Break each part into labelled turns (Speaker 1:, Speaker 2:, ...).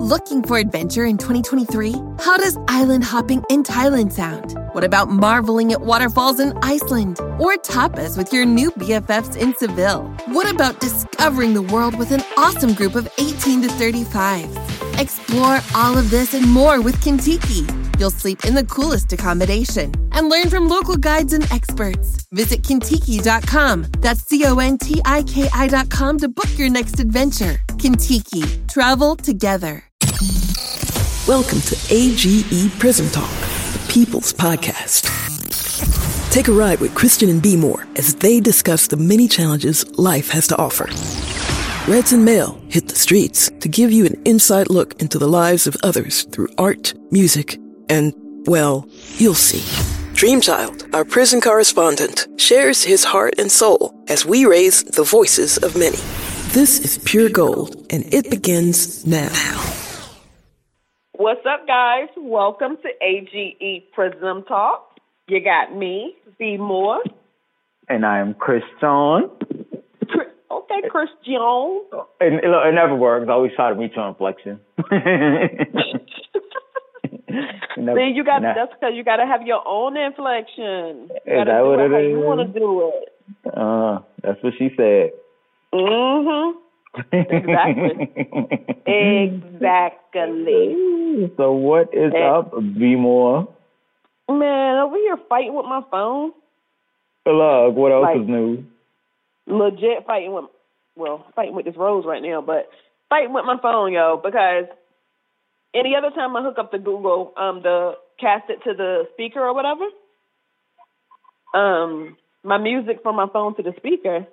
Speaker 1: Looking for adventure in 2023? How does island hopping in Thailand sound? What about marveling at waterfalls in Iceland? Or tapas with your new BFFs in Seville? What about discovering the world with an awesome group of 18 to 35s? Explore all of this and more with Contiki. You'll sleep in the coolest accommodation and learn from local guides and experts. Visit Contiki.com. That's C O N T I K I.com to book your next adventure. Contiki. Travel together.
Speaker 2: Welcome to AGE Prison Talk, the People's Podcast. Take a ride with Christian and B More as they discuss the many challenges life has to offer. Reds and Mail hit the streets to give you an inside look into the lives of others through art, music, and, well, you'll see. Dreamchild, our prison correspondent, shares his heart and soul as we raise the voices of many. This is pure gold, and it begins now.
Speaker 3: What's up, guys? Welcome to AGE Prism Talk. You got me, B Moore.
Speaker 4: And I am Chris Christian.
Speaker 3: Okay, Christian.
Speaker 4: And it, never works. I always try to reach on inflection.
Speaker 3: See, you got nah. that's because you got to have your own inflection. You
Speaker 4: is that what it,
Speaker 3: it
Speaker 4: is?
Speaker 3: You want to do it?
Speaker 4: Uh, that's what she said.
Speaker 3: Mhm. Exactly. exactly.
Speaker 4: So what is and, up, B more?
Speaker 3: Man, over here fighting with my phone.
Speaker 4: Look, what else like, is new?
Speaker 3: Legit fighting with, well, fighting with this rose right now, but fighting with my phone, yo, because any other time I hook up the Google, um, the cast it to the speaker or whatever, um, my music from my phone to the speaker,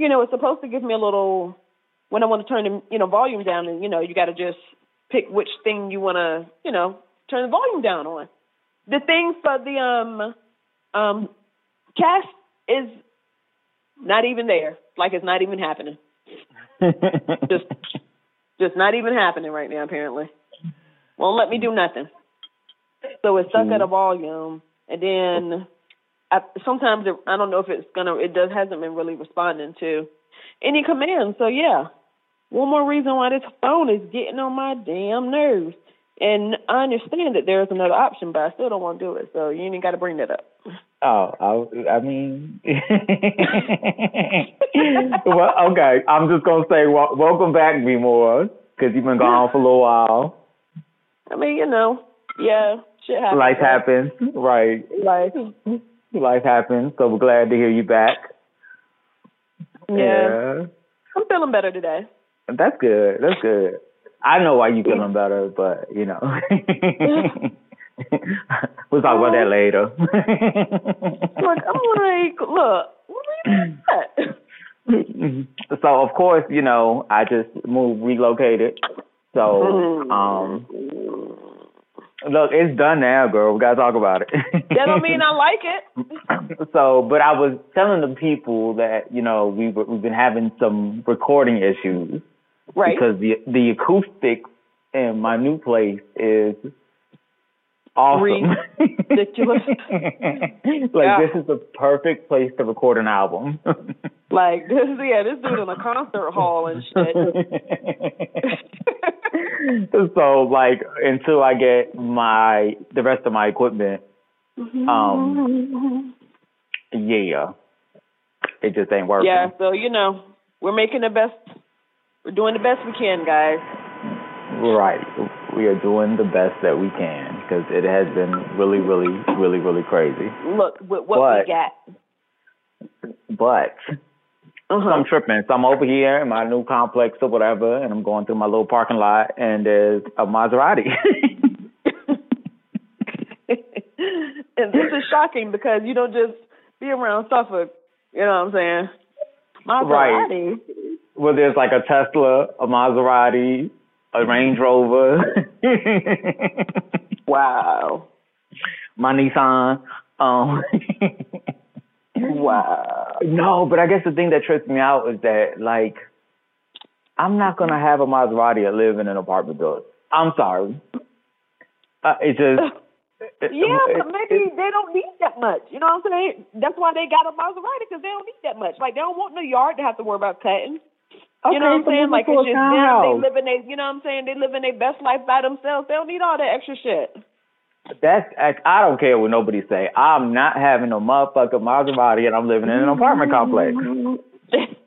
Speaker 3: you know, it's supposed to give me a little when I want to turn the you know volume down, and you know, you got to just pick which thing you want to you know turn the volume down on. The thing for the um um cast is not even there. Like it's not even happening. just just not even happening right now. Apparently, won't let me do nothing. So it's stuck at a volume, and then I, sometimes it, I don't know if it's gonna. It does hasn't been really responding to any commands. So yeah, one more reason why this phone is getting on my damn nerves. And I understand that there's another option, but I still don't want to do it. So you ain't got to bring that up.
Speaker 4: Oh, I, I mean, well, okay. I'm just gonna say well, welcome back, B more, because you've been gone for a little while.
Speaker 3: I mean, you know, yeah, shit happens.
Speaker 4: Life happens, right?
Speaker 3: Life,
Speaker 4: life happens. So we're glad to hear you back.
Speaker 3: Yeah, yeah. I'm feeling better today.
Speaker 4: That's good. That's good. I know why you feeling better, but you know. we'll talk about that later.
Speaker 3: look, I'm like, look, what
Speaker 4: so of course, you know, I just moved, relocated. So, mm-hmm. um, look, it's done now, girl. We gotta talk about it.
Speaker 3: that don't mean I like it.
Speaker 4: so, but I was telling the people that you know we have we've been having some recording issues.
Speaker 3: Right.
Speaker 4: Because the the acoustics in my new place is awesome.
Speaker 3: Ridiculous.
Speaker 4: like yeah. this is the perfect place to record an album.
Speaker 3: like this yeah, this dude in a concert hall and shit.
Speaker 4: so like until I get my the rest of my equipment, um yeah. It just ain't working.
Speaker 3: Yeah, so you know, we're making the best we're doing the best we can, guys.
Speaker 4: Right. We are doing the best that we can because it has been really, really, really, really crazy.
Speaker 3: Look, what but, we got.
Speaker 4: But uh-huh. I'm tripping. So I'm over here in my new complex or whatever, and I'm going through my little parking lot, and there's a Maserati.
Speaker 3: and this is shocking because you don't just be around Suffolk. You know what I'm saying? Maserati.
Speaker 4: Right well, there's like a Tesla, a Maserati, a Range Rover.
Speaker 3: wow.
Speaker 4: My Nissan. Um,
Speaker 3: wow.
Speaker 4: No, but I guess the thing that trips me out is that like I'm not gonna have a Maserati or live in an apartment building. I'm sorry. Uh, it just.
Speaker 3: yeah, but maybe it, they don't need that much. You know what I'm saying? That's why they got a Maserati because they don't need that much. Like they don't want no yard to have to worry about cutting.
Speaker 4: Okay,
Speaker 3: you know what I'm saying? Like it's just them. They
Speaker 4: townhouse.
Speaker 3: living they, you know what I'm saying? They living their best life by themselves. They don't need all that extra shit.
Speaker 4: That's I don't care what nobody say. I'm not having a motherfucking Maserati and I'm living in an apartment complex.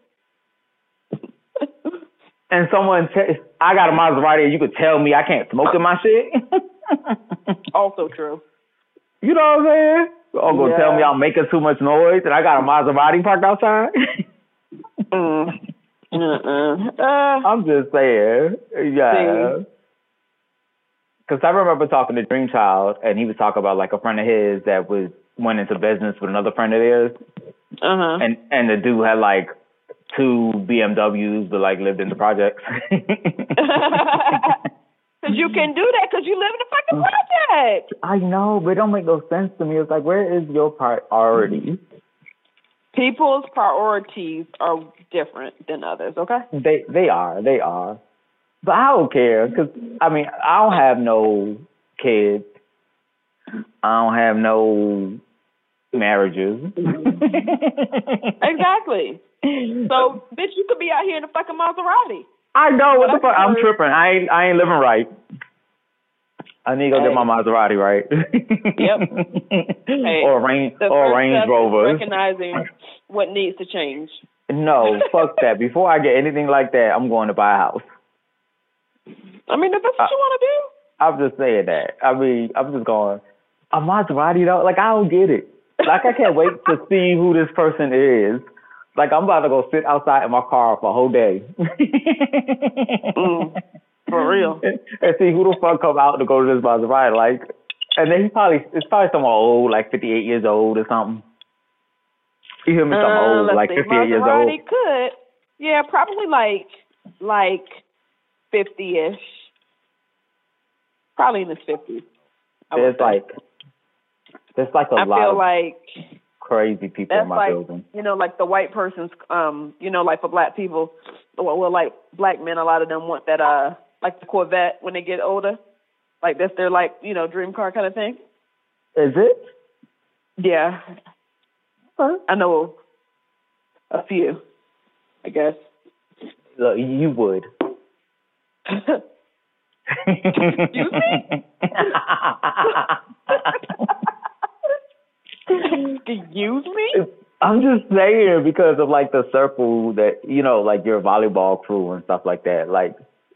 Speaker 4: And someone, t- I got a Maserati, and you could tell me I can't smoke in my shit.
Speaker 3: also true.
Speaker 4: you know what I'm saying? Or gonna tell me I'm making too much noise and I got a Maserati parked outside.
Speaker 3: Mm. Uh,
Speaker 4: I'm just saying, yeah. Because I remember talking to Dreamchild, and he was talking about like a friend of his that was went into business with another friend of theirs,
Speaker 3: uh-huh.
Speaker 4: and and the dude had like two BMWs, but like lived in the projects.
Speaker 3: Because you can do that because you live in a fucking project.
Speaker 4: I know, but it don't make no sense to me. It's like, where is your priority?
Speaker 3: People's priorities are different than others, okay?
Speaker 4: They they are, they are. But I don't care because I mean I don't have no kids. I don't have no marriages.
Speaker 3: Exactly. So, bitch, you could be out here in a fucking Maserati.
Speaker 4: I know what the fuck. I'm tripping. I ain't I ain't living right. I need to go get my Maserati right.
Speaker 3: Yep. Hey,
Speaker 4: or Range or Range Rovers.
Speaker 3: recognizing what needs to change.
Speaker 4: No, fuck that. Before I get anything like that, I'm going to buy a house.
Speaker 3: I mean, if that's what you want to do.
Speaker 4: I'm just saying that. I mean, I'm just going, a Maserati though? Like, I don't get it. Like, I can't wait to see who this person is. Like, I'm about to go sit outside in my car for a whole day.
Speaker 3: Mm, for real.
Speaker 4: and see who the fuck come out to go to this Maserati. Like, and then he probably, it's probably someone old, like 58 years old or something. You hear me? Something
Speaker 3: Uh,
Speaker 4: old, like 58 years old.
Speaker 3: Maserati could. Yeah, probably like like fifty ish. Probably in his fifties.
Speaker 4: There's like, there's like a
Speaker 3: I
Speaker 4: lot
Speaker 3: feel
Speaker 4: of
Speaker 3: like
Speaker 4: crazy people in my
Speaker 3: like
Speaker 4: building.
Speaker 3: you know, like the white person's um, you know, like for black people well, well like black men a lot of them want that uh like the Corvette when they get older. Like that's their like, you know, dream car kind of thing.
Speaker 4: Is it?
Speaker 3: Yeah.
Speaker 4: Huh?
Speaker 3: I know a few, I guess.
Speaker 4: Look, you would.
Speaker 3: Excuse me? Excuse me?
Speaker 4: I'm just saying because of like the circle that you know, like your volleyball crew and stuff like that. Like,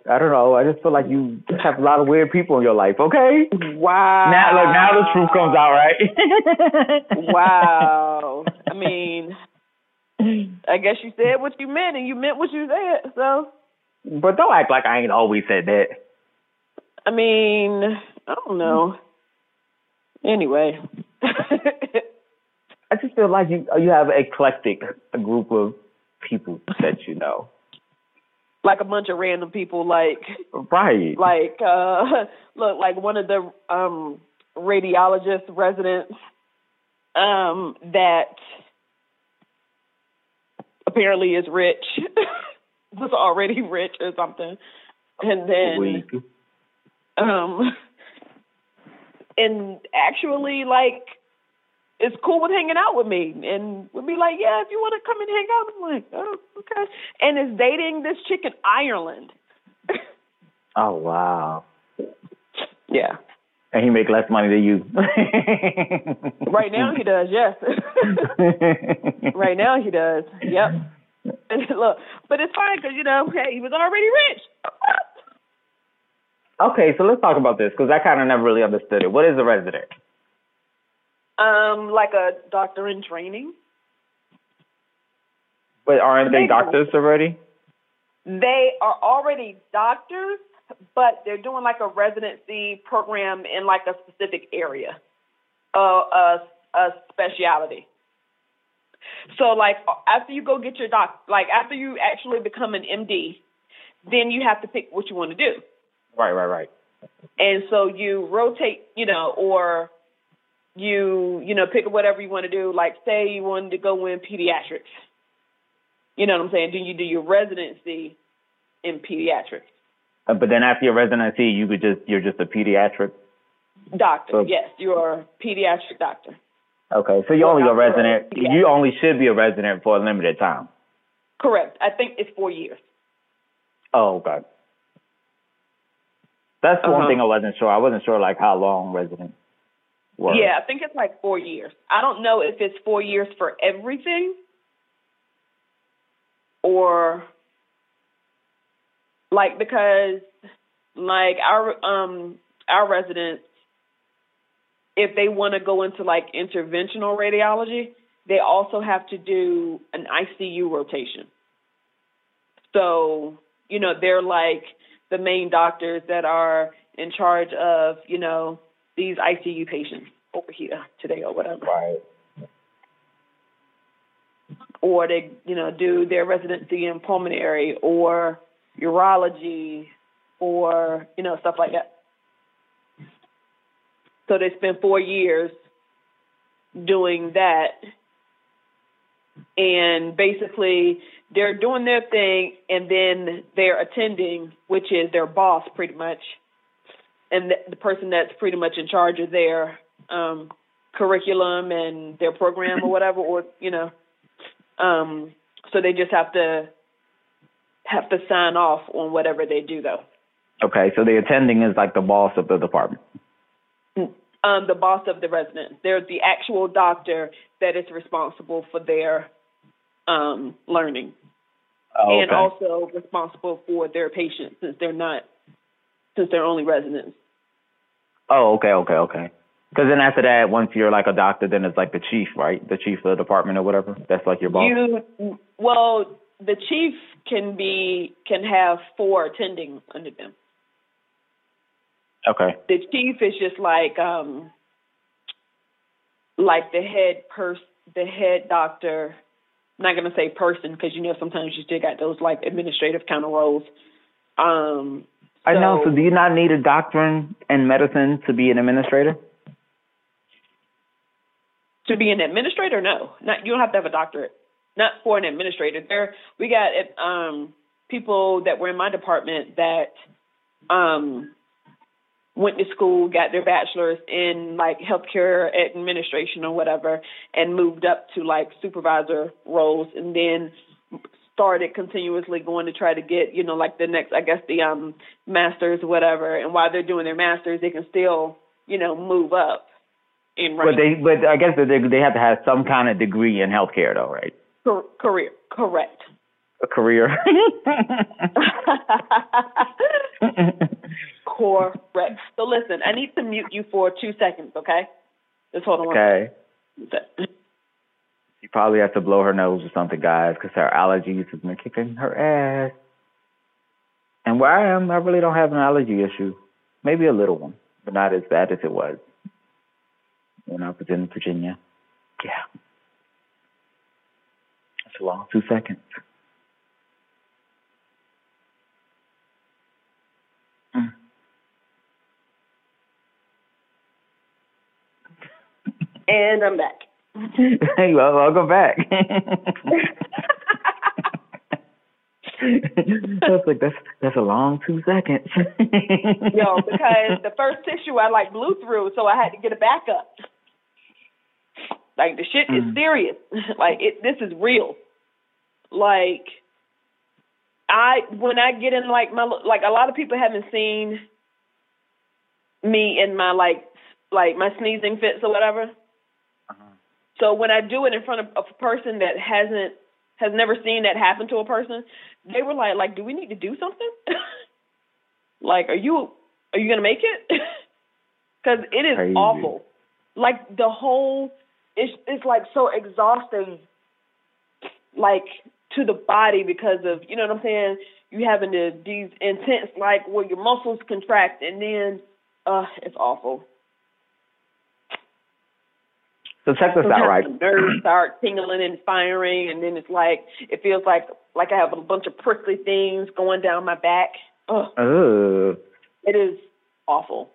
Speaker 4: I don't know. I just feel like you have a lot of weird people in your life. Okay.
Speaker 3: Wow.
Speaker 4: Now, look, now the truth comes out, right?
Speaker 3: wow. I mean, I guess you said what you meant, and you meant what you said. So,
Speaker 4: But don't act like I ain't always said that.
Speaker 3: I mean, I don't know. Anyway,
Speaker 4: I just feel like you you have an eclectic group of people that you know.
Speaker 3: Like a bunch of random people, like
Speaker 4: Right.
Speaker 3: like uh look like one of the um radiologist residents um that apparently is rich was already rich or something and then um and actually like is cool with hanging out with me and would be like, Yeah, if you wanna come and hang out, I'm like, Oh, okay. And is dating this chick in Ireland.
Speaker 4: Oh wow.
Speaker 3: yeah.
Speaker 4: And he make less money than you.
Speaker 3: Right now he does, yes. right now he does. Yep. Look, but it's fine because you know, hey, he was already rich.
Speaker 4: Okay, so let's talk about this because I kind of never really understood it. What is a resident?
Speaker 3: Um, like a doctor in training.
Speaker 4: But aren't they
Speaker 3: They-
Speaker 4: doctors already?
Speaker 3: They are already doctors, but they're doing like a residency program in like a specific area, uh, a a specialty. So like after you go get your doc, like after you actually become an MD, then you have to pick what you want to do.
Speaker 4: Right, right, right.
Speaker 3: and so you rotate, you know, or you you know pick whatever you want to do. Like say you wanted to go in pediatrics, you know what I'm saying? Then you do your residency in pediatrics.
Speaker 4: Uh, but then after your residency, you could just you're just a pediatric.
Speaker 3: Doctor,
Speaker 4: So-
Speaker 3: yes, you're a pediatric doctor.
Speaker 4: Okay, so you're only a resident. You only should be a resident for a limited time.
Speaker 3: Correct. I think it's four years.
Speaker 4: Oh, god That's the one
Speaker 3: Uh-huh.
Speaker 4: thing I wasn't sure. I wasn't sure like how long residents were.
Speaker 3: Yeah, I think it's like four years. I don't know if it's four years for everything or like because like our um our residents if they want to go into like interventional radiology, they also have to do an ICU rotation. So, you know, they're like the main doctors that are in charge of, you know, these ICU patients over here today or whatever.
Speaker 4: Right.
Speaker 3: Or they, you know, do their residency in pulmonary or urology or, you know, stuff like that. So they spend four years doing that. And basically, they're doing their thing, and then they're attending, which is their boss pretty much, and the, the person that's pretty much in charge of their um, curriculum and their program or whatever, or you know, um, so they just have to have to sign off on whatever they do, though.
Speaker 4: Okay, so the attending is like the boss of the department.
Speaker 3: um, the boss of the residence. They're the actual doctor that is responsible for their um, learning
Speaker 4: Oh,
Speaker 3: and also responsible for their patients since they're not since they're only residents.
Speaker 4: Oh, okay, okay, okay. Because then after that, once you're like a doctor, then it's like the chief, right? The chief of the department or whatever. That's like your boss.
Speaker 3: You well, the chief can be can have four attending under them.
Speaker 4: okay.
Speaker 3: The chief is just like um like the head pers the head doctor. I'm not gonna say person because you know sometimes you still got those like administrative kind of roles. Um,
Speaker 4: I know.
Speaker 3: so-
Speaker 4: So do you not need a doctorate in medicine to be an administrator?
Speaker 3: To be an administrator, no, not you don't have to have a doctorate. Not for an administrator. There, we got um, people that were in my department that um, went to school, got their bachelor's in like healthcare administration or whatever, and moved up to like supervisor roles, and then started continuously going to try to get you know like the next, I guess the um, masters whatever. And while they're doing their masters, they can still you know move up in
Speaker 4: But they, but I guess that they they have to have some kind of degree in healthcare, though, right?
Speaker 3: Cor- career, correct.
Speaker 4: A career.
Speaker 3: correct. So listen, I need to mute you for two seconds, okay? Just hold on.
Speaker 4: okay. She probably has to blow her nose or something, guys, because her allergies has been kicking her ass. And where I am, I really don't have an allergy issue. Maybe a little one, but not as bad as it was when I was in Virginia. Yeah. That's a long two seconds. Mm.
Speaker 3: And I'm back.
Speaker 4: hey, well, welcome back. that's like that's that's a long two seconds.
Speaker 3: Yo, because the first tissue I like blew through, so I had to get a backup. Like the shit is
Speaker 4: Mm.
Speaker 3: serious. like it, this is real. Like I when I get in like my like a lot of people haven't seen me in my like like my sneezing fits or whatever. So when I do it in front of a person that hasn't has never seen that happen to a person, they were like, like, do we need to do something? like, are you are you gonna make it? Because it is
Speaker 4: Crazy.
Speaker 3: awful. Like the whole, it's it's like so exhausting. Like to the body because of you know what I'm saying. You having to these intense like where your muscles contract and then, uh, it's awful.
Speaker 4: So check this out, right?
Speaker 3: The nerves start tingling and firing, and then it's like it feels like like I have a bunch of prickly things going down my back. Ugh,
Speaker 4: Ugh.
Speaker 3: it is awful.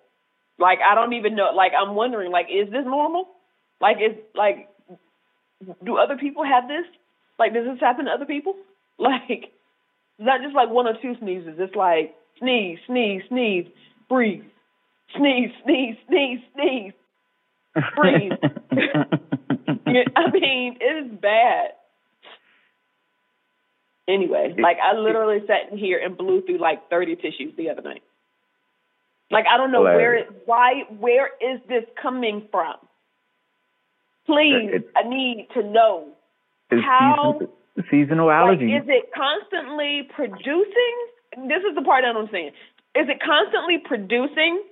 Speaker 3: Like I don't even know. Like I'm wondering, like, is this normal? Like, is like, do other people have this? Like, does this happen to other people? Like, not just like one or two sneezes. It's like sneeze, sneeze, sneeze, breathe, sneeze, sneeze, sneeze, sneeze. Yeah, I mean, it is bad. Anyway, like I literally sat in here and blew through like 30 tissues the other night. Like I don't know where it, why, where is this coming from? Please, it, I need to know how
Speaker 4: seasonal allergy.
Speaker 3: Like, is it constantly producing? This is the part I don't understand. Is it constantly producing?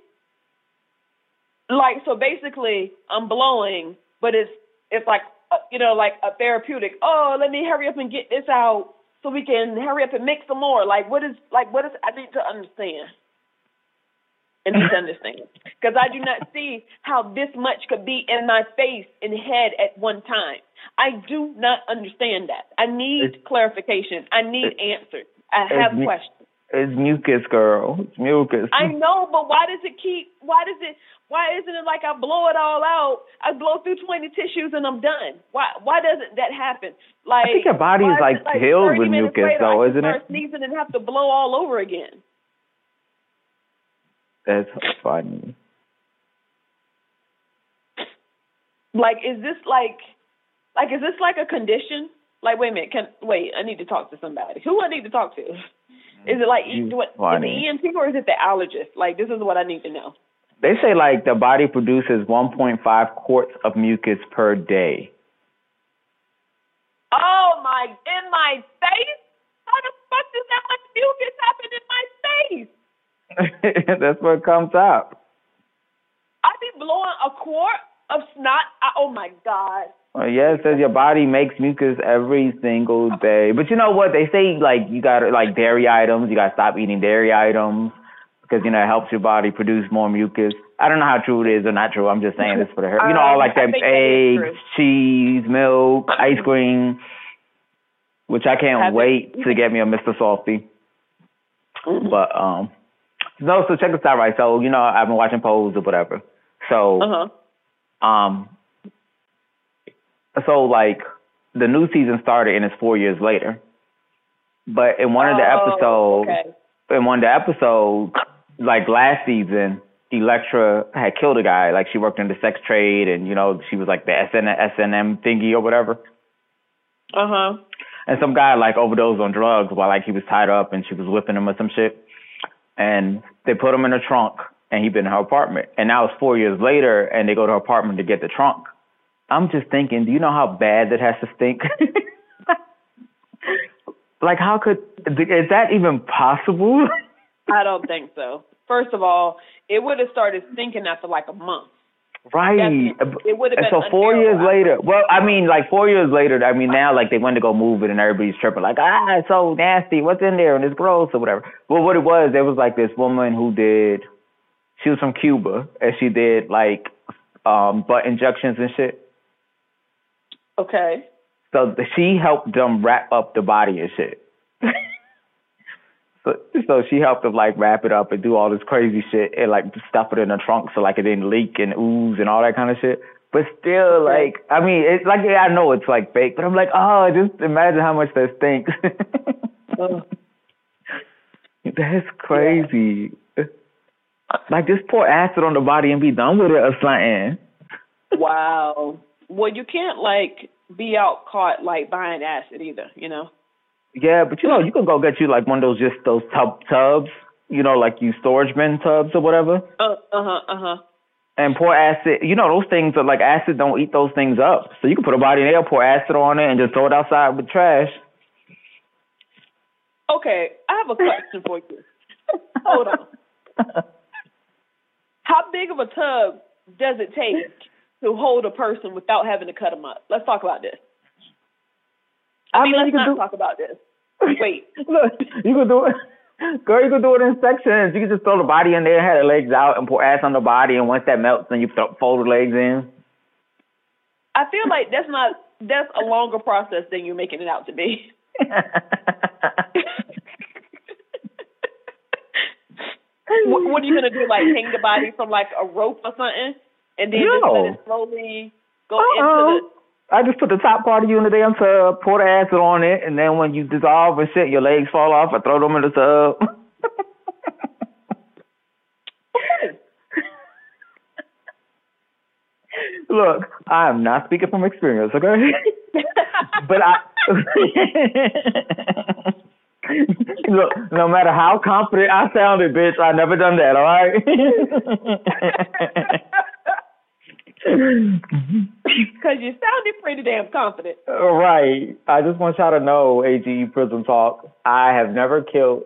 Speaker 3: Like so, basically, I'm blowing, but it's it's like uh, you know, like a therapeutic. Oh, let me hurry up and get this out so we can hurry up and make some more. Like, what is like what is I need to understand and need to understand because I do not see how this much could be in my face and head at one time. I do not understand that. I need it's, clarification. I need answers. I have questions.
Speaker 4: It's mucus, girl. It's mucus.
Speaker 3: I know, but why does it keep? Why does it? Why isn't it like I blow it all out? I blow through twenty tissues and I'm done. Why? Why doesn't that happen? Like
Speaker 4: I think your body is like, like filled with mucus, though, isn't it?
Speaker 3: Sneezing and have to blow all over again.
Speaker 4: That's funny.
Speaker 3: Like, is this like, like, is this like a condition? Like, wait a minute, can wait? I need to talk to somebody. Who I need to talk to? Is it like you what, is the ENT or is it the allergist? Like, this is what I need to know.
Speaker 4: They say like the body produces 1.5 quarts of mucus per day.
Speaker 3: Oh my! In my face? How the fuck does that much mucus happen in my face?
Speaker 4: That's what comes out.
Speaker 3: I be blowing a quart of snot. I, oh my god.
Speaker 4: Well, yeah, it says your body makes mucus every single day. But you know what? They say like you gotta like dairy items. You gotta stop eating dairy items because you know it helps your body produce more mucus. I don't know how true it is or not true. I'm just saying this for the you know all like that eggs, cheese, milk, ice cream, which I can't Have wait it? to get me a Mr. Mm-hmm. But um, no, so check this out, right? So you know I've been watching Pose or whatever. So uh-huh. um, so like the new season started and it's four years later. But in one of the oh, episodes, okay. in one of the episodes, like last season, Elektra had killed a guy. Like she worked in the sex trade, and you know she was like the SN SNM thingy or whatever.
Speaker 3: Uh huh.
Speaker 4: And some guy like overdosed on drugs while like he was tied up, and she was whipping him or some shit. And they put him in a trunk, and he'd been in her apartment. And now it's four years later, and they go to her apartment to get the trunk. I'm just thinking, do you know how bad that has to stink? like, how could is that even possible?
Speaker 3: I don't think so. First of all, it would have started stinking after like a month.
Speaker 4: Right.
Speaker 3: It would have been.
Speaker 4: So four years later, well, I mean, like four years later, I mean, now like they went to go move it, and everybody's tripping, like, ah, it's so nasty. What's in there? And it's gross or whatever. Well, what it was, there was like this woman who did. She was from Cuba, and she did like um butt injections and shit.
Speaker 3: Okay.
Speaker 4: So she helped them wrap up the body and shit. so so she helped them like wrap it up and do all this crazy shit and like stuff it in the trunk so like it didn't leak and ooze and all that kind of shit. But still, like I mean, it's like yeah, I know it's like fake, but I'm like, oh, just imagine how much that stinks. That's crazy. Yeah. Like just pour acid on the body and be done with it or something.
Speaker 3: Wow well, you can't like be out caught like buying acid either, you know.
Speaker 4: Yeah, but you know, you can go get you like one of those just those tub tubs, you know, like you storage bin tubs or whatever.
Speaker 3: Uh huh, uh huh.
Speaker 4: And pour acid. You know, those things are like acid don't eat those things up. So you can put a body in there, pour acid on it, and just throw it outside with trash.
Speaker 3: Okay, I have a question for you. Hold on. How big of a tub does it take to hold a person without having to cut them up. Let's talk about this. I, I mean, let's not do... talk about this. Wait.
Speaker 4: Look, you can do it. Girl, you can do it in sections. You can just throw the body in there, have the legs out, and pour ass on the body, and once that melts, then you throw, fold the legs in.
Speaker 3: I feel like that's not that's a longer process than you're making it out to be. what, what are you gonna do? Like hang the body from like a rope or something? And then no. just let it slowly go uh-uh. into the. Uh-uh.
Speaker 4: I just put the top part of you in the damn tub, pour the acid on it, and then when you dissolve and shit, your legs fall off. I throw them in the tub. Look, I am not speaking from experience, okay? but I Look, no matter how confident I sounded, bitch, I never done that. All right.
Speaker 3: Because you sounded pretty damn confident.
Speaker 4: right. I just want y'all to know, AGE Prison Talk. I have never killed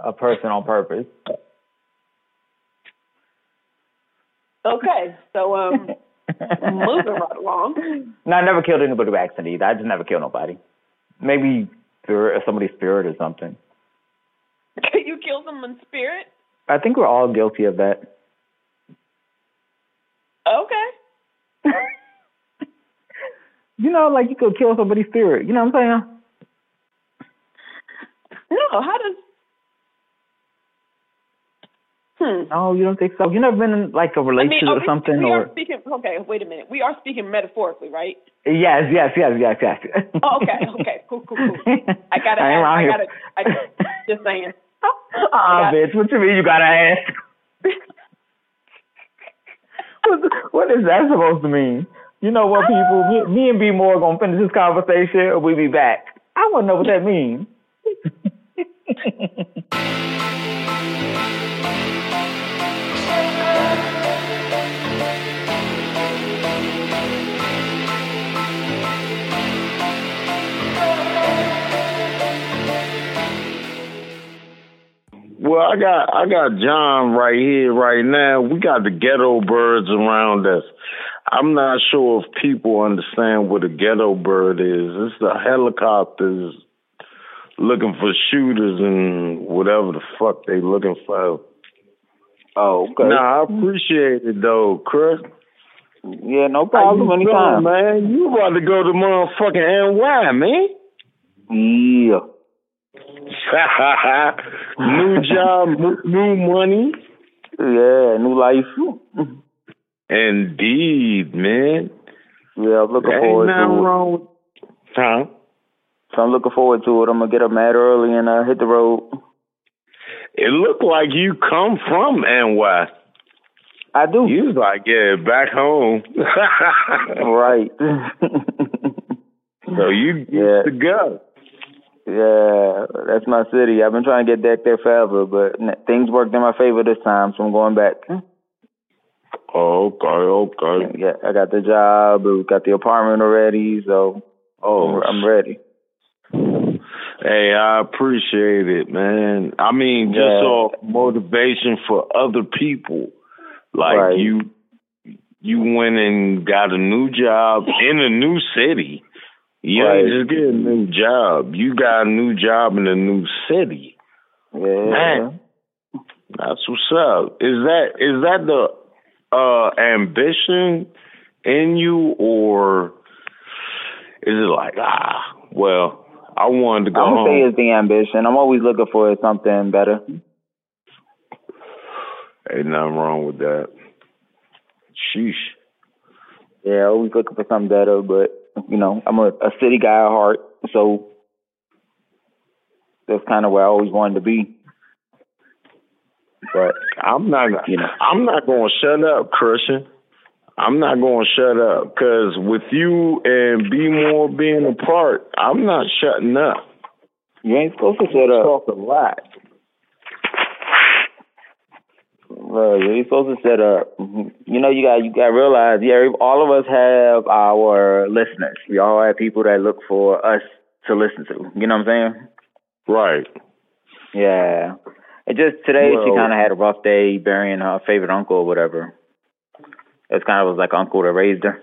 Speaker 4: a person on purpose.
Speaker 3: Okay, so um, moving right along.
Speaker 4: No, I never killed anybody by accident either. I just never killed nobody. Maybe spirit, somebody's spirit or something.
Speaker 3: you kill someone's spirit?
Speaker 4: I think we're all guilty of that.
Speaker 3: Okay.
Speaker 4: you know, like you could kill somebody's spirit. You know what I'm saying?
Speaker 3: No, how does? Hmm.
Speaker 4: No, you don't think so. You never been in like a
Speaker 3: I mean,
Speaker 4: relationship or something,
Speaker 3: we
Speaker 4: or
Speaker 3: are speaking. Okay, wait a minute. We are speaking metaphorically, right?
Speaker 4: yes, yes, yes, yes, yes.
Speaker 3: Oh, okay, okay, cool, cool, cool. I gotta,
Speaker 4: I
Speaker 3: ask, I
Speaker 4: here.
Speaker 3: gotta, I just saying.
Speaker 4: Uh-uh, bitch. What you mean you gotta ask? What, is that supposed to mean? You know what, people? Me, and B More are gonna finish this conversation, or we be back. I want to know what that means.
Speaker 5: Well, I got I got John right here right now. We got the ghetto birds around us. I'm not sure if people understand what a ghetto bird is. It's the helicopters looking for shooters and whatever the fuck they looking for.
Speaker 4: Oh, okay.
Speaker 5: Nah, I appreciate it though, Chris.
Speaker 4: Yeah, no problem. Anytime.
Speaker 5: man? You about to go to motherfucking NY, man.
Speaker 4: Yeah.
Speaker 5: new job, new- money.
Speaker 4: Yeah, new life.
Speaker 5: Indeed, man.
Speaker 4: Yeah, I'm looking
Speaker 5: Ain't
Speaker 4: forward
Speaker 5: nothing
Speaker 4: to it.
Speaker 5: wrong with Huh?
Speaker 4: So I'm looking forward to it. I'm gonna get up mad early and uh, hit the road.
Speaker 5: It looked like you come from NY.
Speaker 4: I do.
Speaker 5: You was like, yeah, back home.
Speaker 4: Right.
Speaker 5: so you
Speaker 4: Yeah.
Speaker 5: to go.
Speaker 4: Yeah, that's my city. I've been trying to get back there forever, but things worked in my favor this time, so I'm going back.
Speaker 5: Oh, okay, okay.
Speaker 4: Yeah, I got the job. We got the apartment already, so
Speaker 5: Oh,
Speaker 4: I'm ready.
Speaker 5: Hey, I appreciate it, man. I mean, just
Speaker 4: Yeah.
Speaker 5: off motivation for other people. Like
Speaker 4: Right.
Speaker 5: you you went and got a new job in a new city. You
Speaker 4: Right.
Speaker 5: just get a new job. You got a new job in a new city.
Speaker 4: Yeah.
Speaker 5: Man. That's what's up. Is that is that the uh ambition in you or is it like, ah, well, I wanted to go
Speaker 4: I'm gonna say it's the ambition. I'm always looking for something better.
Speaker 5: Ain't nothing wrong with that. Sheesh.
Speaker 4: Yeah, always looking for something better, but you know, I'm a, a city guy at heart, so that's kind of where I always wanted to be. But
Speaker 5: I'm not.
Speaker 4: You know.
Speaker 5: I'm not going to shut up, Christian. I'm not going to shut up because with you and B more being apart, I'm not shutting up.
Speaker 4: you ain't supposed to shut up.
Speaker 5: Talk a lot.
Speaker 4: Bro, you're supposed to set up. You know, you got you got to realize, yeah, all of us have our listeners. We all have people that look for us to listen to. You know what I'm saying?
Speaker 5: Right.
Speaker 4: Yeah. It just today she kind of had a rough day burying her favorite uncle or whatever. It's kind of was like uncle that raised her.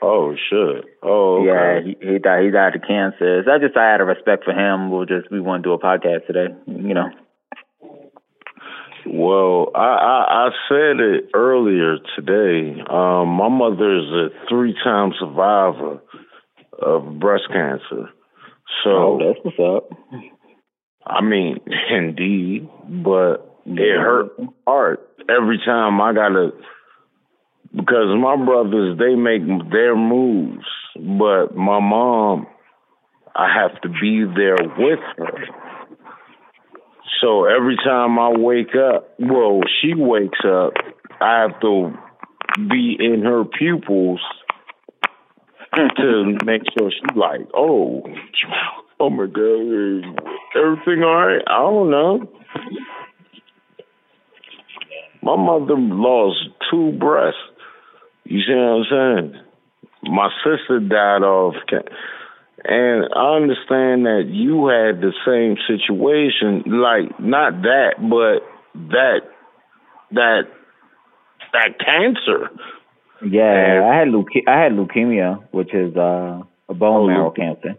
Speaker 5: Oh shit. Oh okay.
Speaker 4: Yeah, he he died. He died of cancer. So I just I had a respect for him. We'll just we want to do a podcast today. You know.
Speaker 5: Well, I, I I said it earlier today. Um, my mother is a three-time survivor of breast cancer. So
Speaker 4: Oh, that's what's up.
Speaker 5: I mean, indeed, but it hurt my heart every time I gotta because my brothers they make their moves, but my mom, I have to be there with her. So every time I wake up, well, she wakes up, I have to be in her pupils to make sure she's like, oh, Oh my god, everything all right? I don't know. My mother lost two breasts. You see what I'm saying? My sister died of, and I understand that you had the same situation. Like not that, but that that that cancer.
Speaker 4: Yeah, and, I had leuke- I had leukemia, which is uh, a bone oh, marrow cancer.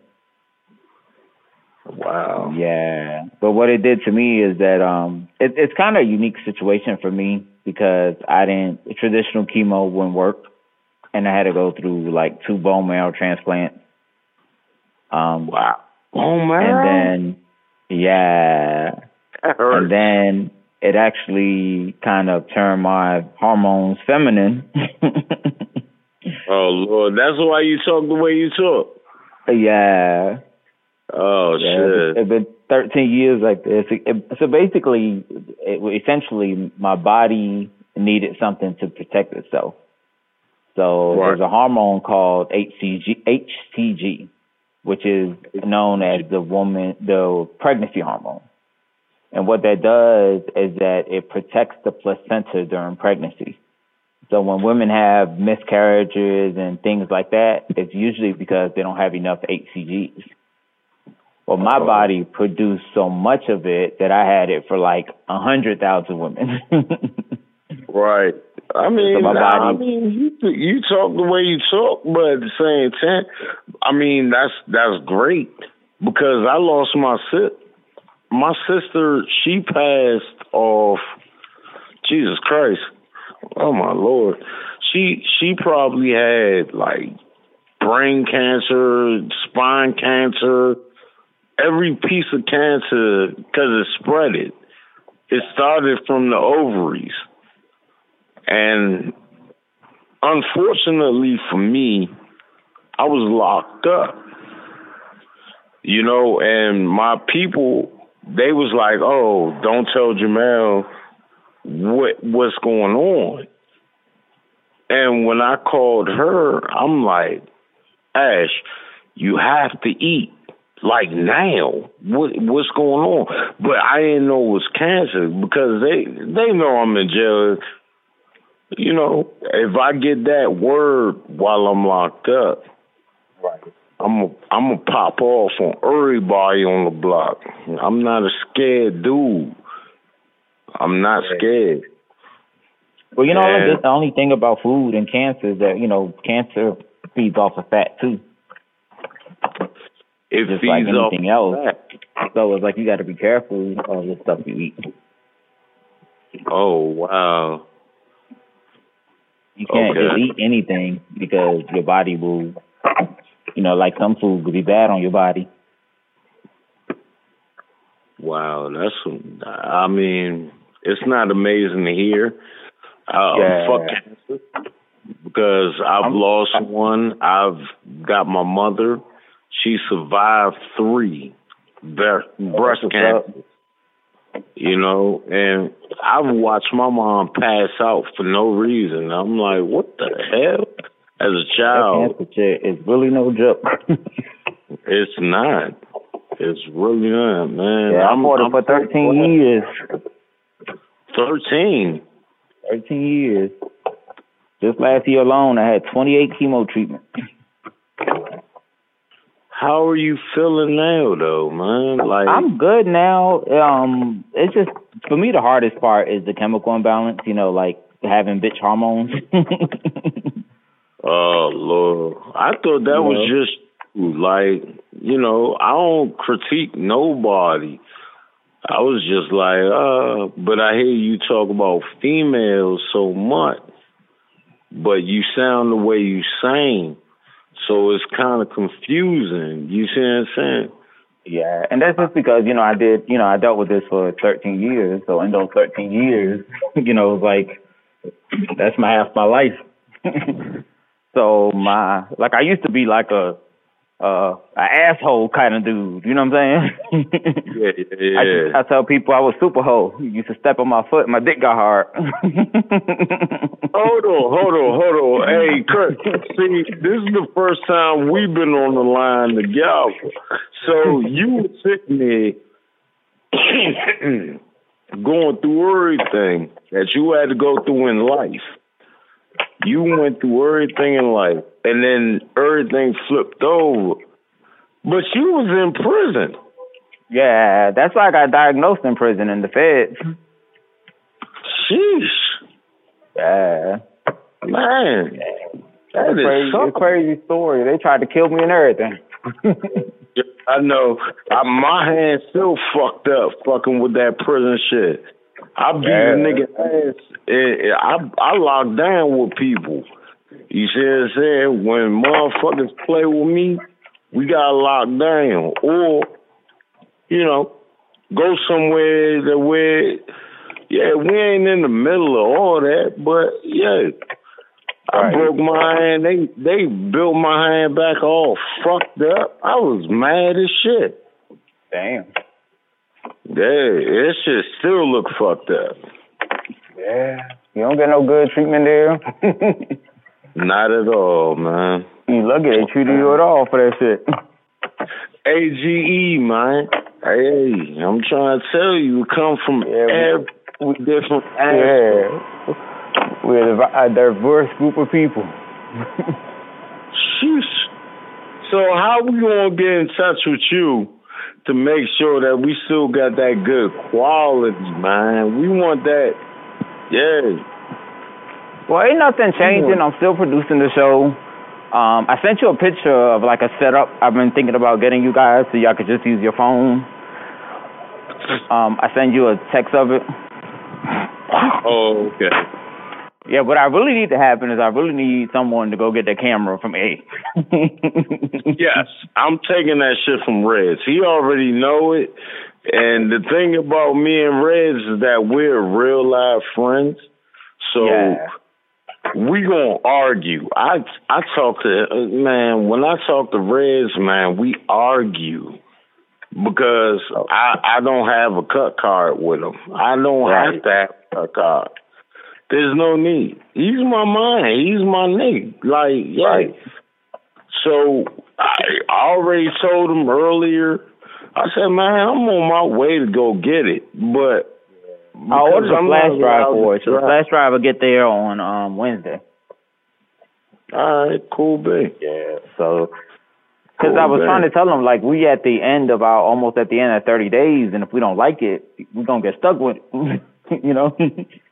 Speaker 5: Wow.
Speaker 4: Yeah, but what it did to me is that um, it, it's kind of a unique situation for me because I didn't traditional chemo wouldn't work, and I had to go through like two bone marrow transplants. Um,
Speaker 5: wow. Oh marrow.
Speaker 4: And then yeah, and then it actually kind of turned my hormones feminine.
Speaker 5: oh Lord, that's why you talk the way you talk.
Speaker 4: Yeah.
Speaker 5: Oh yeah,
Speaker 4: shit! It's been 13 years like this. So basically, it, essentially, my body needed something to protect itself. So right. there's a hormone called HCG, HCG, which is known as the woman, the pregnancy hormone. And what that does is that it protects the placenta during pregnancy. So when women have miscarriages and things like that, it's usually because they don't have enough HCGs. Well, my body produced so much of it that I had it for like a hundred thousand women.
Speaker 5: right. I mean, so body, I mean, you you talk the way you talk, but at the same time, I mean, that's that's great because I lost my sis. My sister, she passed off. Jesus Christ! Oh my Lord! She she probably had like brain cancer, spine cancer every piece of cancer, because it spread it, it started from the ovaries. And unfortunately for me, I was locked up. You know, and my people, they was like, oh, don't tell Jamel what what's going on. And when I called her, I'm like, Ash, you have to eat like now what what's going on but i didn't know it was cancer because they they know i'm in jail you know if i get that word while i'm locked up
Speaker 4: right
Speaker 5: i'm a, i'm gonna pop off on everybody on the block i'm not a scared dude i'm not scared
Speaker 4: well you know and, the only thing about food and cancer is that you know cancer feeds off of fat too
Speaker 5: it
Speaker 4: just
Speaker 5: feeds
Speaker 4: like anything else.
Speaker 5: Fat.
Speaker 4: So it's like you got to be careful of the stuff you eat.
Speaker 5: Oh wow!
Speaker 4: You can't
Speaker 5: okay.
Speaker 4: just eat anything because your body will, you know, like some food could be bad on your body.
Speaker 5: Wow, that's I mean, it's not amazing to hear. Uh,
Speaker 4: yeah.
Speaker 5: Fuck cancer because I've I'm, lost one. I've got my mother she survived three breast cancers. You know, and I've watched my mom pass out for no reason. I'm like, what the hell? As a child,
Speaker 4: that cancer is really no joke.
Speaker 5: it's not. It's really not, man.
Speaker 4: Yeah, I'm, I'm for 13 years.
Speaker 5: 13?
Speaker 4: 13 years. Just last year alone, I had 28 chemo treatments.
Speaker 5: How are you feeling now, though, man? Like
Speaker 4: I'm good now. Um, it's just for me the hardest part is the chemical imbalance. You know, like having bitch hormones.
Speaker 5: oh Lord, I thought that was just like you know I don't critique nobody. I was just like, uh, but I hear you talk about females so much, but you sound the way you sing so it's kind of confusing. You see what I'm saying?
Speaker 4: Yeah, and that's just because you know I did you know I dealt with this for 13 years. So in those 13 years, you know, like that's my half my life. so my like I used to be like a uh an asshole kind of dude. You know what I'm
Speaker 5: saying? yeah, yeah.
Speaker 4: I, I tell people I was super hoe. You used to step on my foot, my dick got hard. hold
Speaker 5: on, hold on, hold on. Hey, Kurt. See, this is the first time we've been on the line together. So you were sitting there going through everything that you had to go through in life. You went through everything in life, and then everything flipped over. But you was in prison.
Speaker 4: Yeah, that's why I got diagnosed in prison in the feds.
Speaker 5: Sheesh.
Speaker 4: Yeah.
Speaker 5: Man. That is
Speaker 4: crazy,
Speaker 5: a
Speaker 4: crazy story. They tried to kill me and everything.
Speaker 5: I know. I, my hand's still fucked up fucking with that prison shit. I beat yeah. a nigga ass. Eh, eh, I I lock down with people. You see what I'm saying? When motherfuckers play with me, we got locked down. Or, you know, go somewhere that where yeah, we ain't in the middle of all that, but yeah. I broke my hand. They they built my hand back all fucked up. I was mad as shit.
Speaker 4: Damn.
Speaker 5: Yeah, it shit still look fucked up.
Speaker 4: Yeah. You don't get no good treatment there.
Speaker 5: Not at all, man.
Speaker 4: You lucky they treated you at all for that shit.
Speaker 5: AGE, man. Hey, I'm trying to tell you, we come from yeah, every different
Speaker 4: yeah. We're a diverse group of people.
Speaker 5: Sheesh. So how we gonna get in touch with you to make sure that we still got that good quality, man? We want that. Yeah.
Speaker 4: Well, ain't nothing changing. I'm still producing the show. Um, I sent you a picture of like a setup I've been thinking about getting you guys so y'all could just use your phone. Um, I send you a text of it.
Speaker 5: Oh, okay.
Speaker 4: Yeah, what I really need to happen is I really need someone to go get the camera from A.
Speaker 5: yes, I'm taking that shit from Reds. He already know it. And the thing about me and Reds is that we're real life friends. So yeah. we gonna argue. I I talk to uh, man when I talk to Reds, man, we argue because I I don't have a cut card with him. I don't right. have that cut card. There's no need. He's my man. He's my nigga. Like. Right. So I already told him earlier. I said, man, I'm on my way to go get it, but
Speaker 4: I ordered a flash drive for it. So the flash drive will get there on um Wednesday.
Speaker 5: All right, cool,
Speaker 4: B. Yeah. So, because cool, I was trying to tell him like we at the end of our almost at the end of 30 days, and if we don't like it, we're gonna get stuck with, it, you know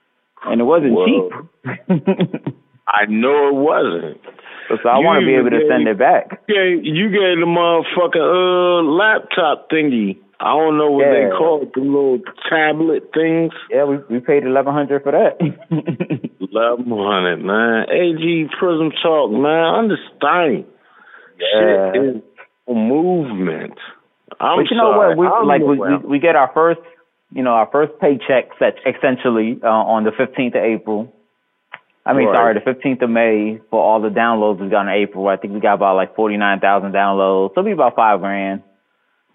Speaker 4: and it wasn't well, cheap.
Speaker 5: I know it wasn't.
Speaker 4: So I want to be able to send it back.
Speaker 5: Yeah, you gave the motherfucking uh laptop thingy. I don't know what yeah. they call it, the little tablet things.
Speaker 4: Yeah, we we paid eleven hundred for that.
Speaker 5: eleven hundred, man. AGE Prism Talk, man. Understand? Yeah. Shit is movement. I'm
Speaker 4: but you know
Speaker 5: sorry.
Speaker 4: what? We like we, we we get our first you know, our first paycheck set essentially uh, on the 15th of April. I mean, right. sorry, the 15th of May for all the downloads we got in April. I think we got about like 49,000 downloads. So it'll be about five grand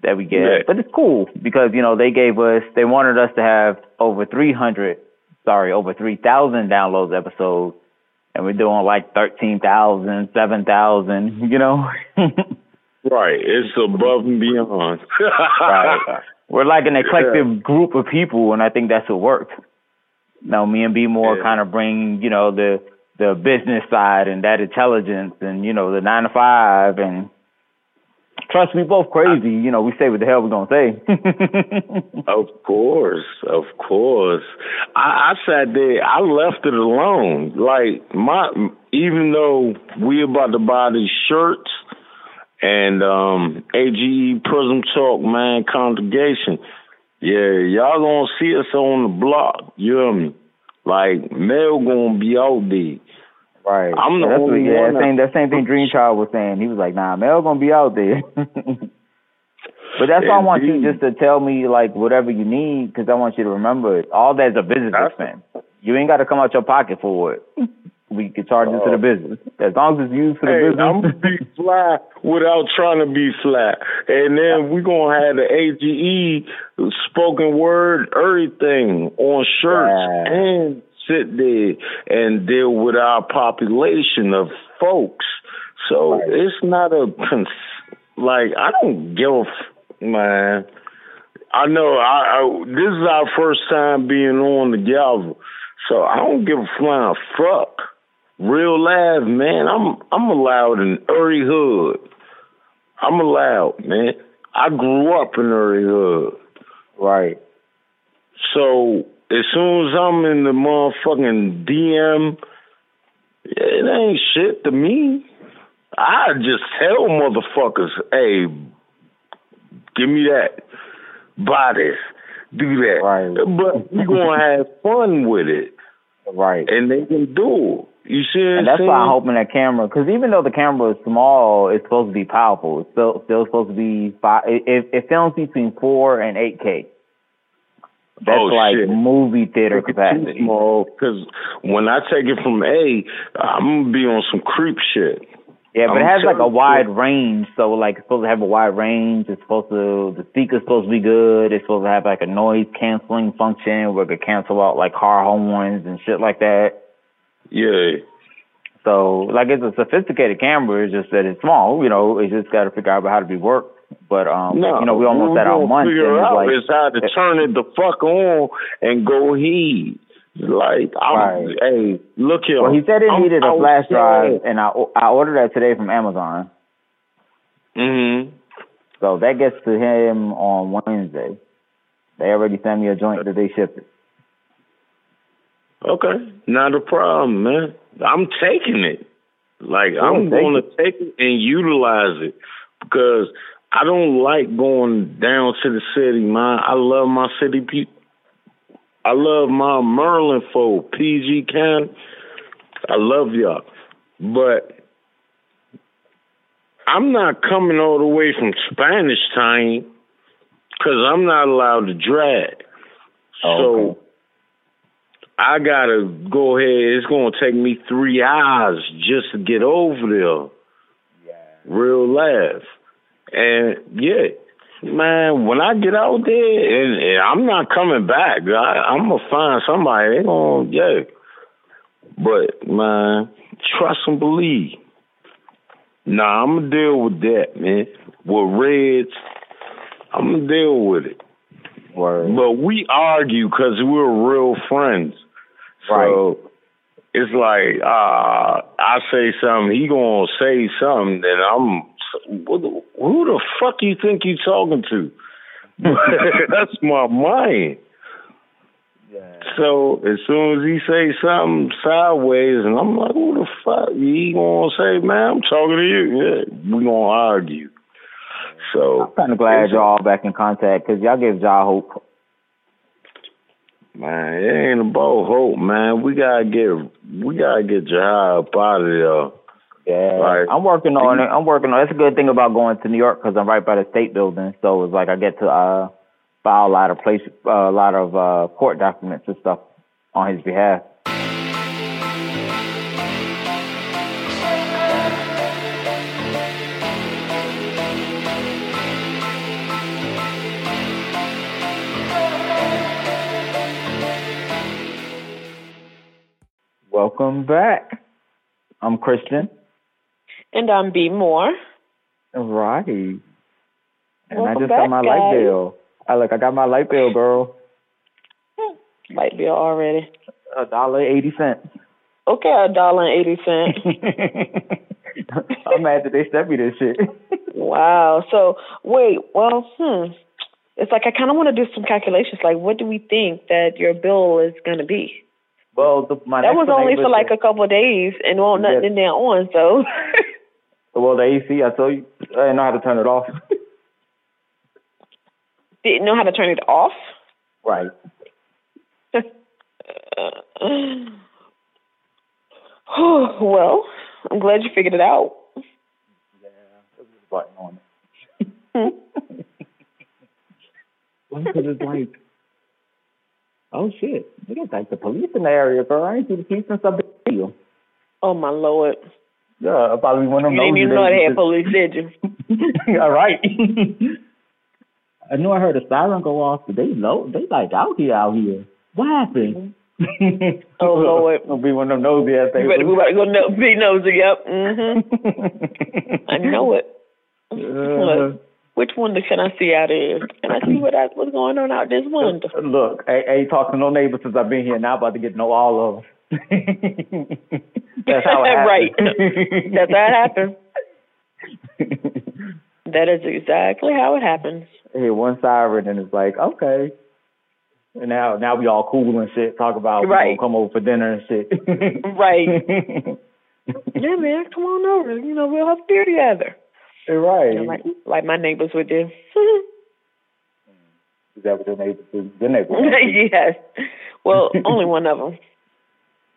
Speaker 4: that we get. Yeah. But it's cool because, you know, they gave us, they wanted us to have over 300, sorry, over 3,000 downloads episodes. And we're doing like 13,000, 7,000, you know?
Speaker 5: right. It's above and beyond.
Speaker 4: right. We're like an eclectic yeah. group of people, and I think that's what worked. Now, me and B More yeah. kind of bring, you know, the the business side and that intelligence, and you know, the nine to five, and trust me, both crazy. You know, we say what the hell we're gonna say.
Speaker 5: of course, of course. I, I sat there. I left it alone. Like my, even though we about to buy these shirts and um AGE Prism Talk, man, congregation. Yeah, y'all gonna see us on the block. You hear me? Like Mel gonna be out there.
Speaker 4: Right. I'm the yeah, only what, yeah, one. That same, that same thing Dream Child was saying. He was like, "Nah, Mel gonna be out there." but that's why I want you just to tell me like whatever you need, because I want you to remember it. All that's a business expense. You ain't got to come out your pocket for it. we can charge it to the uh, business. As long as it's used for the
Speaker 5: Hey,
Speaker 4: business.
Speaker 5: I'm gonna be fly without trying to be fly, and then we're gonna have the AGE spoken word everything on shirts and sit there and deal with our population of folks. So
Speaker 4: Right.
Speaker 5: it's not a like I don't give a f- man. I know I, I this is our first time being on the together, so I don't give a flying fuck. Real live, man. I'm I'm allowed in every hood. I'm allowed, man. I grew up in every hood.
Speaker 4: right.
Speaker 5: So as soon as I'm in the motherfucking DM, it ain't shit to me. I just tell motherfuckers, hey, give me that. Buy this. Do that.
Speaker 4: Right.
Speaker 5: But we gonna have fun with it.
Speaker 4: Right.
Speaker 5: And they can do it. You what
Speaker 4: And that's why I'm hoping that camera, because even though the camera is small, it's supposed to be powerful. It's still still supposed to be five. It, it, it films between four and eight K. That's
Speaker 5: Oh,
Speaker 4: like
Speaker 5: shit.
Speaker 4: movie theater
Speaker 5: Look at you,
Speaker 4: capacity.
Speaker 5: small, because when I take it from A, I'm gonna be on some creep shit.
Speaker 4: Yeah, but it
Speaker 5: I'm
Speaker 4: has like a
Speaker 5: you.
Speaker 4: wide range. So like it's supposed to have a wide range. It's supposed to the speaker's supposed to be good. It's supposed to have like a noise canceling function where it could cancel out like car horns and shit like that.
Speaker 5: Yeah.
Speaker 4: So like it's a sophisticated camera. It's just that it's small. You know, it's just got to figure out how to be worked. But um,
Speaker 5: No,
Speaker 4: you know, we almost at our month,
Speaker 5: Figure
Speaker 4: it's
Speaker 5: out
Speaker 4: like
Speaker 5: is how to turn it the fuck on and go heed. Like, I'm,
Speaker 4: Right.
Speaker 5: hey, look here.
Speaker 4: Well, he said it
Speaker 5: I'm
Speaker 4: needed a flash drive, and I I ordered that today from Amazon.
Speaker 5: Mhm.
Speaker 4: So that gets to him on Wednesday. They already sent me a joint that they shipped it.
Speaker 5: Okay, not a problem, man. I'm taking it. Like oh,
Speaker 4: I'm
Speaker 5: going to take it and utilize it because I don't like going down to the city, man. I love my city people. I love my Merlin folk, PG County. I love y'all, but I'm not coming all the way from Spanish Town because I'm not allowed to drag.
Speaker 4: Oh,
Speaker 5: so.
Speaker 4: okay.
Speaker 5: I gotta go ahead. It's gonna take me three hours just to get over there. Real laugh. And yeah, man, when I get out there, and, and I'm not coming back. I, I'm gonna find somebody. They gonna yeah. But man, trust and believe. Nah, I'm gonna deal with that, man. With Reds, I'm gonna deal with it.
Speaker 4: Word.
Speaker 5: But we argue because we're real friends. So it's like uh, I say something, he gonna say something, then I'm who the fuck you think you talking to? That's my mind. Yeah. So as soon as he say something sideways, and I'm like, who the fuck? He gonna say, man, I'm talking to you. Yeah, we gonna argue. So
Speaker 4: I'm kind of glad y'all back in contact because y'all gave y'all hope.
Speaker 5: Man, it ain't about hope, man. We gotta get we gotta get Jahab out of there.
Speaker 4: Yeah,
Speaker 5: Right.
Speaker 4: I'm working on it. I'm working on. It. That's a good thing about going to New York because I'm right by the state building, so it's like I get to uh file a lot of place, uh, a lot of uh court documents and stuff on his behalf. Welcome back. I'm Christian.
Speaker 3: And I'm B Moore.
Speaker 4: Right. And I
Speaker 3: Welcome
Speaker 4: just got
Speaker 3: back,
Speaker 4: my light bill. I look, I got my light bill, girl.
Speaker 3: Light bill already.
Speaker 4: A dollar eighty cents.
Speaker 3: Okay, a dollar and eighty cents.
Speaker 4: I'm mad that they sent me this shit.
Speaker 3: wow. So wait, well, hmm. It's like I kind of want to do some calculations. Like, what do we think that your bill is going to be?
Speaker 4: Well, the, my
Speaker 3: that was only for like a couple of days, and won't nothing
Speaker 4: Yes.
Speaker 3: in there on. So,
Speaker 4: Well, the AC, I told you, I didn't know how to turn it off.
Speaker 3: didn't know how to turn it off.
Speaker 4: right.
Speaker 3: well, I'm glad you figured it out.
Speaker 4: Yeah, it was button on it. Because it's like, oh shit, they got like the police in the area, girl. I ain't see the police since I've been here.
Speaker 3: Oh my lord.
Speaker 4: Yeah, I probably one of them.
Speaker 3: You didn't even know they had police, did
Speaker 4: you? All right. I knew I heard a siren go off, but they low, they like out here, out here. What happened?
Speaker 3: oh Lord!
Speaker 4: Gonna be one of them nosy ass things.
Speaker 3: We better, we better go no, be nosy. Yep. Mhm. I know it.
Speaker 4: Uh,
Speaker 3: which window can I see out of? Can I see what I, what's going on out this window?
Speaker 4: Uh, look, I I ain't talked to no neighbors since I've been here. Now I'm about to get to know all of them. That's how it
Speaker 3: right. That's how it happened. That is exactly how it happens.
Speaker 4: hear one siren and it's like, okay. And now now we all cool and shit, talk about
Speaker 3: Right.
Speaker 4: come over for dinner and shit.
Speaker 3: Right. Yeah, man, come on over. You know, we'll have beer together.
Speaker 4: Right.
Speaker 3: You know, like like my neighbors would do.
Speaker 4: Is that what your neighbors do? Your neighbors.
Speaker 3: yes. Well, only one of them.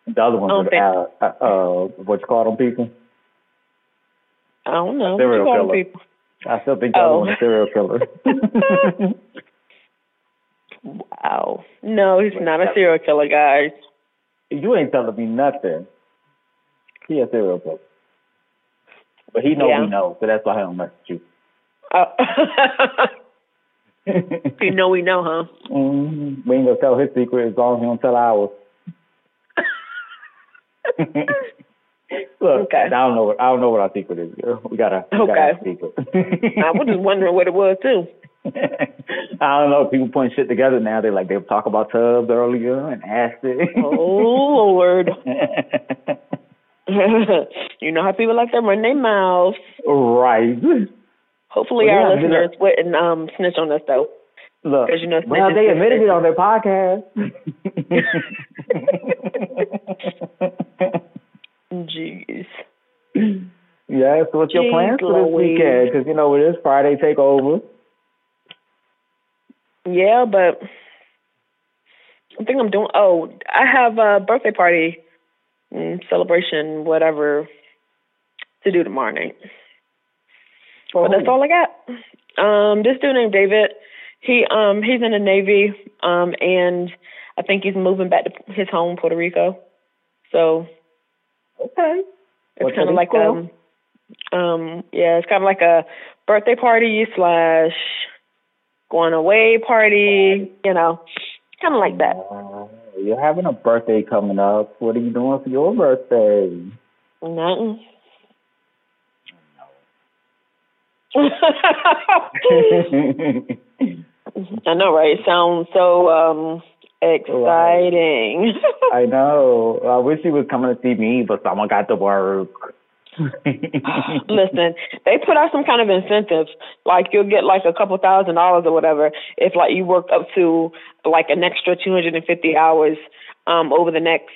Speaker 4: The other one
Speaker 3: don't
Speaker 4: uh, uh, what you call them people?
Speaker 3: I don't know.
Speaker 4: Serial
Speaker 3: What you call
Speaker 4: killer.
Speaker 3: people?
Speaker 4: I still think the other
Speaker 3: Oh.
Speaker 4: one is serial killer.
Speaker 3: Wow. No, he's not a serial killer, guys.
Speaker 4: you ain't telling me nothing. He a serial killer. But he know
Speaker 3: Yeah.
Speaker 4: we know, so that's why I don't mess with you.
Speaker 3: Uh, you know we know, huh?
Speaker 4: mm We ain't gonna tell his secret as long as he don't tell ours. Look,
Speaker 3: Okay.
Speaker 4: I don't know what I don't know what our secret is. Girl. We gotta we gotta
Speaker 3: Okay.
Speaker 4: a secret.
Speaker 3: I was just wondering what it was too.
Speaker 4: I don't know. People putting shit together now. They like they talk about tubs earlier and acid.
Speaker 3: Oh Lord. you know how people like to run their mouths.
Speaker 4: right.
Speaker 3: Hopefully
Speaker 4: Well,
Speaker 3: our
Speaker 4: yeah, you know-
Speaker 3: listeners wouldn't um snitch on us though.
Speaker 4: Look,
Speaker 3: you know
Speaker 4: well, they admitted it on their podcast.
Speaker 3: Jeez.
Speaker 4: yeah. So, what's your plans for this weekend? Because you know it is Friday takeover.
Speaker 3: Yeah, but I think I'm doing. Oh, I have a birthday party, celebration, whatever, to do tomorrow night. But that's all I got. Um, this dude named David, he um he's in the Navy, um, and I think he's moving back to his home, Puerto Rico. So
Speaker 4: Okay.
Speaker 3: it's kind of like um um yeah, it's kind of like a birthday party slash going away party, you know, kind of like that.
Speaker 4: You're having a birthday coming up. What are you doing for your birthday?
Speaker 3: Nothing. I know, right? It sounds so um exciting.
Speaker 4: I know. I wish he was coming to see me, but someone got to work.
Speaker 3: Listen, they put out some kind of incentive, like you'll get like a couple thousand dollars or whatever if like you work up to like an extra two hundred and fifty hours um over the next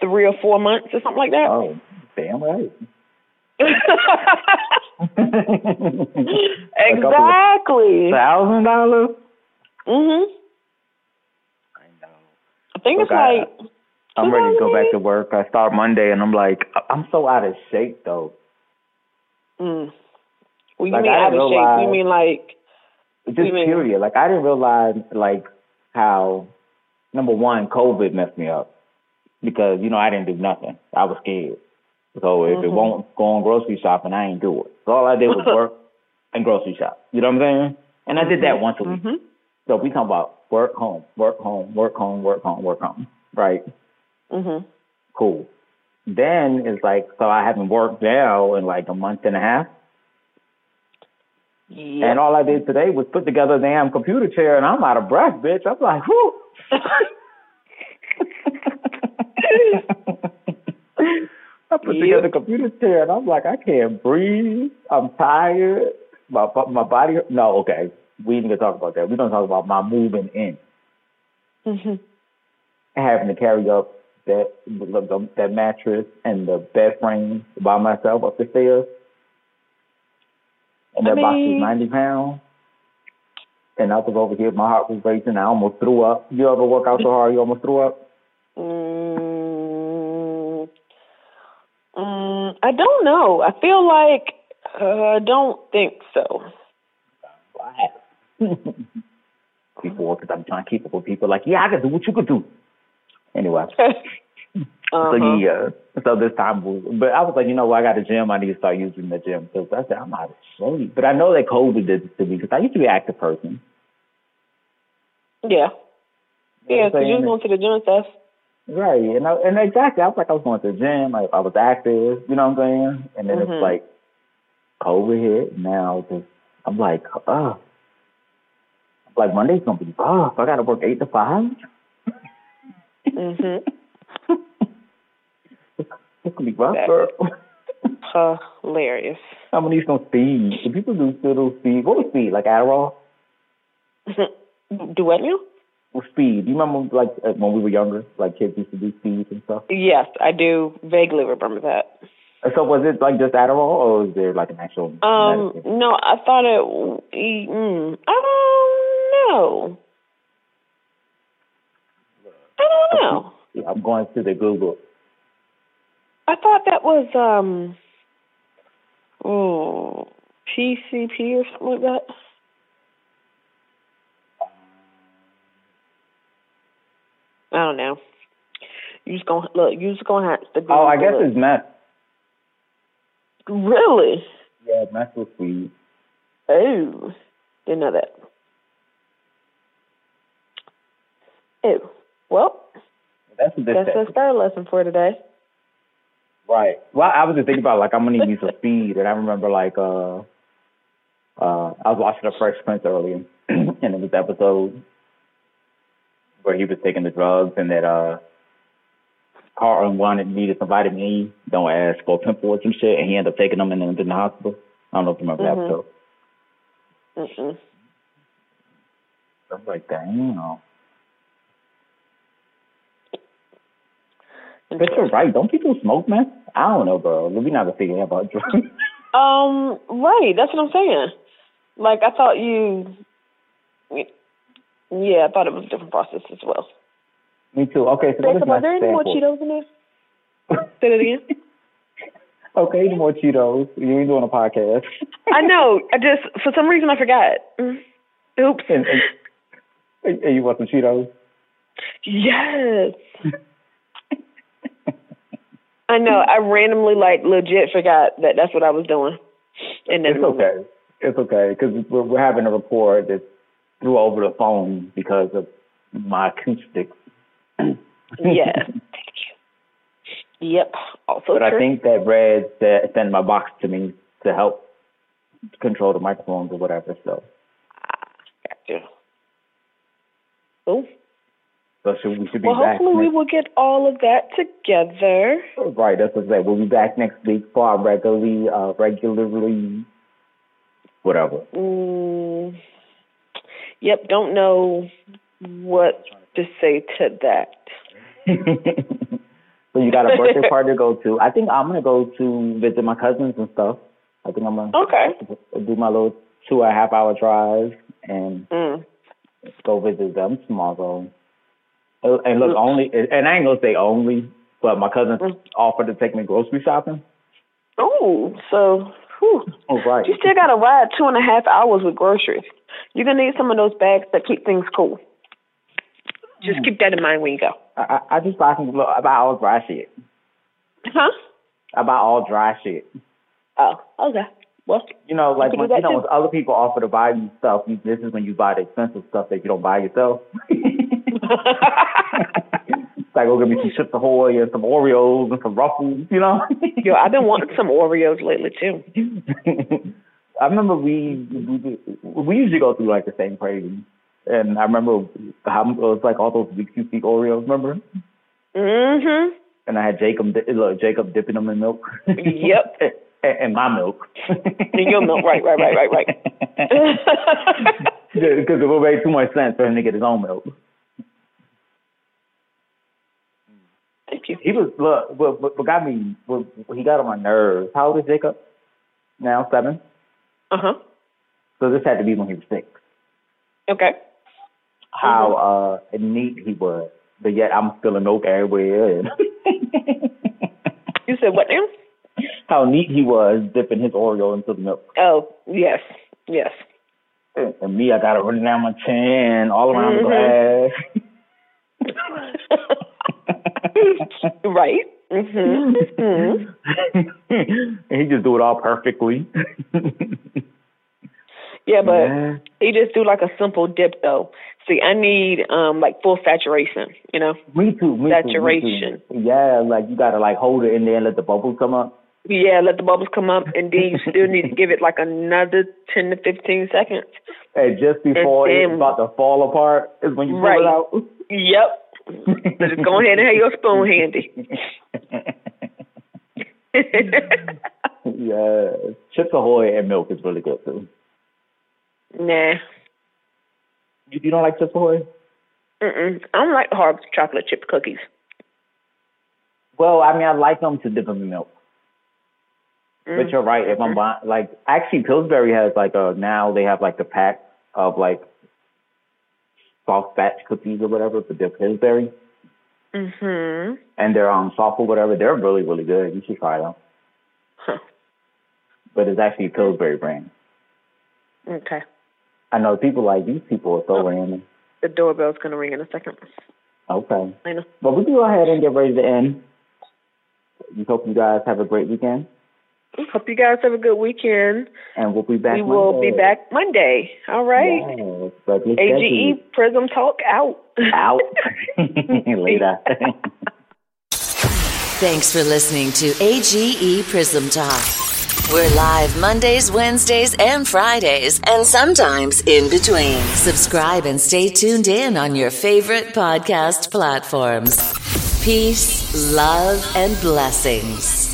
Speaker 3: three or four months or something like that.
Speaker 4: Oh, damn right.
Speaker 3: exactly.
Speaker 4: Thousand dollars?
Speaker 3: Mhm.
Speaker 4: I know.
Speaker 3: I think it's
Speaker 4: I-
Speaker 3: like
Speaker 4: I'm ready to go back to work. I start Monday, and I'm like, I'm so out of shape though.
Speaker 3: mm. Well, you
Speaker 4: Like,
Speaker 3: mean out of
Speaker 4: didn't
Speaker 3: shape?
Speaker 4: realize-
Speaker 3: You mean like
Speaker 4: Just
Speaker 3: mean-
Speaker 4: period. Like I didn't realize like how number one, COVID messed me up because you know I didn't do nothing. I was scared. So if it
Speaker 3: Mhm.
Speaker 4: won't go on grocery shopping, I ain't do it. So all I did was work and grocery shop. You know what I'm saying? And I did that once a week.
Speaker 3: Mhm.
Speaker 4: So we talking about work home, work home, work home, work home, work home. Right?
Speaker 3: Mhm.
Speaker 4: Cool. Then it's like so I haven't worked now in like a month and a half.
Speaker 3: Yeah.
Speaker 4: And all I did today was put together a damn computer chair, and I'm out of breath, bitch. I'm like, whoo. I put
Speaker 3: Yep.
Speaker 4: together a computer chair, and I'm like, I can't breathe. I'm tired. My my body. No, okay. We ain't gonna talk about that. We're gonna talk about my moving in,
Speaker 3: Mhm.
Speaker 4: having to carry up that that mattress and the bed frame by myself up the stairs. And
Speaker 3: I
Speaker 4: that box
Speaker 3: mean-
Speaker 4: was ninety pounds. And I was over here, my heart was racing. I almost threw up. You ever work out so hard you almost threw up?
Speaker 3: Mm, mm, I don't know. I feel like uh, I don't think so.
Speaker 4: Before, because I'm trying to keep up with people like, yeah, I can do what you could do. Anyway,
Speaker 3: Uh-huh.
Speaker 4: So yeah. So this time, but I was like, you know what? I got a gym. I need to start using the gym. So I said, I'm out of shape. But I know that COVID did this to me because I used to be an active person.
Speaker 3: Yeah. Yeah,
Speaker 4: what
Speaker 3: you was going to the gym and stuff.
Speaker 4: Right, and I, and exactly, I was like, I was going to the gym, I, I was active, you know what I'm saying? And then
Speaker 3: Mhm.
Speaker 4: it's like, COVID hit. Now just, I'm like, oh, like Monday's gonna be rough. I gotta work eight to five.
Speaker 3: Mhm.
Speaker 4: It's gonna be
Speaker 3: Exactly.
Speaker 4: girl.
Speaker 3: Hilarious.
Speaker 4: I'm gonna need some speed. Do people do still do speed? What was speed? Like Adderall?
Speaker 3: Do what now?
Speaker 4: Speed. Do you remember like uh, when we were younger, like kids used to do speed and stuff?
Speaker 3: Yes, I do vaguely remember that.
Speaker 4: Uh, So was it like just Adderall, or was there like an actual?
Speaker 3: Um,
Speaker 4: medicine?
Speaker 3: no, I thought it. Mm, I don't know. I don't know.
Speaker 4: Yeah, I'm going to the Google.
Speaker 3: I thought that was um, oh, PCP or something like that. I don't know. You just gonna look. You just gonna have to.
Speaker 4: Oh, I guess
Speaker 3: Google
Speaker 4: it's meth.
Speaker 3: really.
Speaker 4: Yeah, meth with speed.
Speaker 3: Oh, didn't know that. Oh, well,
Speaker 4: That's what this
Speaker 3: that's a start lesson for today.
Speaker 4: Right. Well, I was just thinking about like I'm gonna need some speed, and I remember like uh, uh, I was watching The Fresh Prince earlier, and it was episode where he was taking the drugs, and that uh, Carlton wanted needed some vitamin E. Don't ask for pimple or some shit, and he ended up taking them and up in the hospital. I don't know if you remember
Speaker 3: Mhm.
Speaker 4: that episode.
Speaker 3: Mm-mm.
Speaker 4: I was like, damn. But you're right. Don't people smoke, man? I don't know, bro. We're not gonna figure out about drugs.
Speaker 3: Um, right. That's what I'm saying. Like I thought you. Yeah, I thought it was a different process as well.
Speaker 4: Me too. Okay, so what is
Speaker 3: Jacob,
Speaker 4: my
Speaker 3: are there any more? Cheetos in there? Say that again.
Speaker 4: Okay, any more Cheetos. You ain't doing a podcast.
Speaker 3: I know. I just for some reason I forgot. Oops.
Speaker 4: and, and, and you want some Cheetos?
Speaker 3: Yes. I know. I randomly, like, legit forgot that that's what I was doing. And
Speaker 4: It's okay. It's okay because we're, we're having a report that's through over the phone because of my acoustics.
Speaker 3: Yes. Yep. Also
Speaker 4: But
Speaker 3: true.
Speaker 4: I think that Red said, sent my box to me to help control the microphones or whatever. So, ah,
Speaker 3: Gotcha. Cool.
Speaker 4: So should, we should be
Speaker 3: Well,
Speaker 4: back.
Speaker 3: hopefully we will get all of that together.
Speaker 4: right. That's what I said. We'll be back next week for our regularly, uh, regularly, whatever.
Speaker 3: Mm, yep. Don't know what to say to that.
Speaker 4: so you got a birthday party to go to. I think I'm gonna go to visit my cousins and stuff. I think I'm gonna
Speaker 3: Okay.
Speaker 4: do my little two and a half hour drive and
Speaker 3: Mm.
Speaker 4: go visit them tomorrow. Uh, And look, only and I ain't gonna say only, but my cousin
Speaker 3: Mm.
Speaker 4: offered to take me grocery shopping.
Speaker 3: Oh, so whew.
Speaker 4: Oh right.
Speaker 3: you still got to ride two and a half hours with groceries. You're gonna need some of those bags that keep things cool. Just keep that in mind when you go.
Speaker 4: I, I I just buy some I buy all dry shit.
Speaker 3: Huh?
Speaker 4: I buy all dry shit.
Speaker 3: Oh, okay. Well,
Speaker 4: You know, like
Speaker 3: can
Speaker 4: when you know
Speaker 3: too.
Speaker 4: when other people offer to buy you stuff, you, this is when you buy the expensive stuff that you don't buy yourself. Like, go get me some Chips Ahoy and some Oreos and some Ruffles, you know?
Speaker 3: yo, I've been wanting some Oreos lately too.
Speaker 4: I remember we, we we usually go through like the same craving, and I remember how it was like all those you see Oreos, remember?
Speaker 3: Mm Mhm.
Speaker 4: And I had Jacob look Jacob dipping them in milk.
Speaker 3: Yep.
Speaker 4: and, and my milk.
Speaker 3: In your milk, right, right, right, right, right.
Speaker 4: Because it would make too much sense for him to get his own milk.
Speaker 3: Thank you.
Speaker 4: He was look, what, what, what got me, what, he got on my nerves. How old is Jacob? Now seven.
Speaker 3: Uh huh.
Speaker 4: So this had to be when he was six.
Speaker 3: Okay.
Speaker 4: How uh neat he was, but yet I'm spilling milk everywhere. And
Speaker 3: You said what now?
Speaker 4: how neat he was dipping his Oreo into the milk.
Speaker 3: Oh, yes, yes.
Speaker 4: And, and me, I got it running down my chin, all around
Speaker 3: Mhm.
Speaker 4: the glass.
Speaker 3: right. Mm-hmm.
Speaker 4: mm-hmm. and he just do it all perfectly.
Speaker 3: yeah, but yeah. he just do like a simple dip though. See, I need um like full saturation, you know.
Speaker 4: Me too. Me
Speaker 3: saturation.
Speaker 4: Too, me too. Yeah, like you gotta like hold it in there and let the bubbles come up.
Speaker 3: Yeah, let the bubbles come up, and then you still need to give it like another ten to fifteen seconds.
Speaker 4: And just before and then, it's about to fall apart is when you pull
Speaker 3: right.
Speaker 4: it out.
Speaker 3: Yep. Just go ahead and have your spoon handy.
Speaker 4: yeah, Chips Ahoy and milk is really good too.
Speaker 3: Nah.
Speaker 4: You, you don't like Chips Ahoy?
Speaker 3: Mm-mm. I don't like hard chocolate chip cookies.
Speaker 4: Well, I mean, I like them to dip them in milk. Mm-hmm. But you're right. If I'm buying, like, actually, Pillsbury has like a now they have like the pack of like soft batch cookies or whatever, but they're Pillsbury.
Speaker 3: Mhm.
Speaker 4: And they're on um, soft or whatever. They're really really good. You should try them.
Speaker 3: Huh.
Speaker 4: But it's actually Pillsbury brand.
Speaker 3: Okay.
Speaker 4: I know people like these people are so oh, random.
Speaker 3: The doorbell's gonna ring in a second.
Speaker 4: Okay.
Speaker 3: I know.
Speaker 4: But we can go ahead and get ready to end. We hope you guys have a great weekend.
Speaker 3: Hope you guys have a good weekend.
Speaker 4: And we'll be back.
Speaker 3: We
Speaker 4: Monday.
Speaker 3: will be back Monday. All right.
Speaker 4: Yes,
Speaker 3: AGE Prism Talk out.
Speaker 4: Out. Later.
Speaker 6: Thanks for listening to AGE Prism Talk. We're live Mondays, Wednesdays, and Fridays, and sometimes in between. Subscribe and stay tuned in on your favorite podcast platforms. Peace, love, and blessings.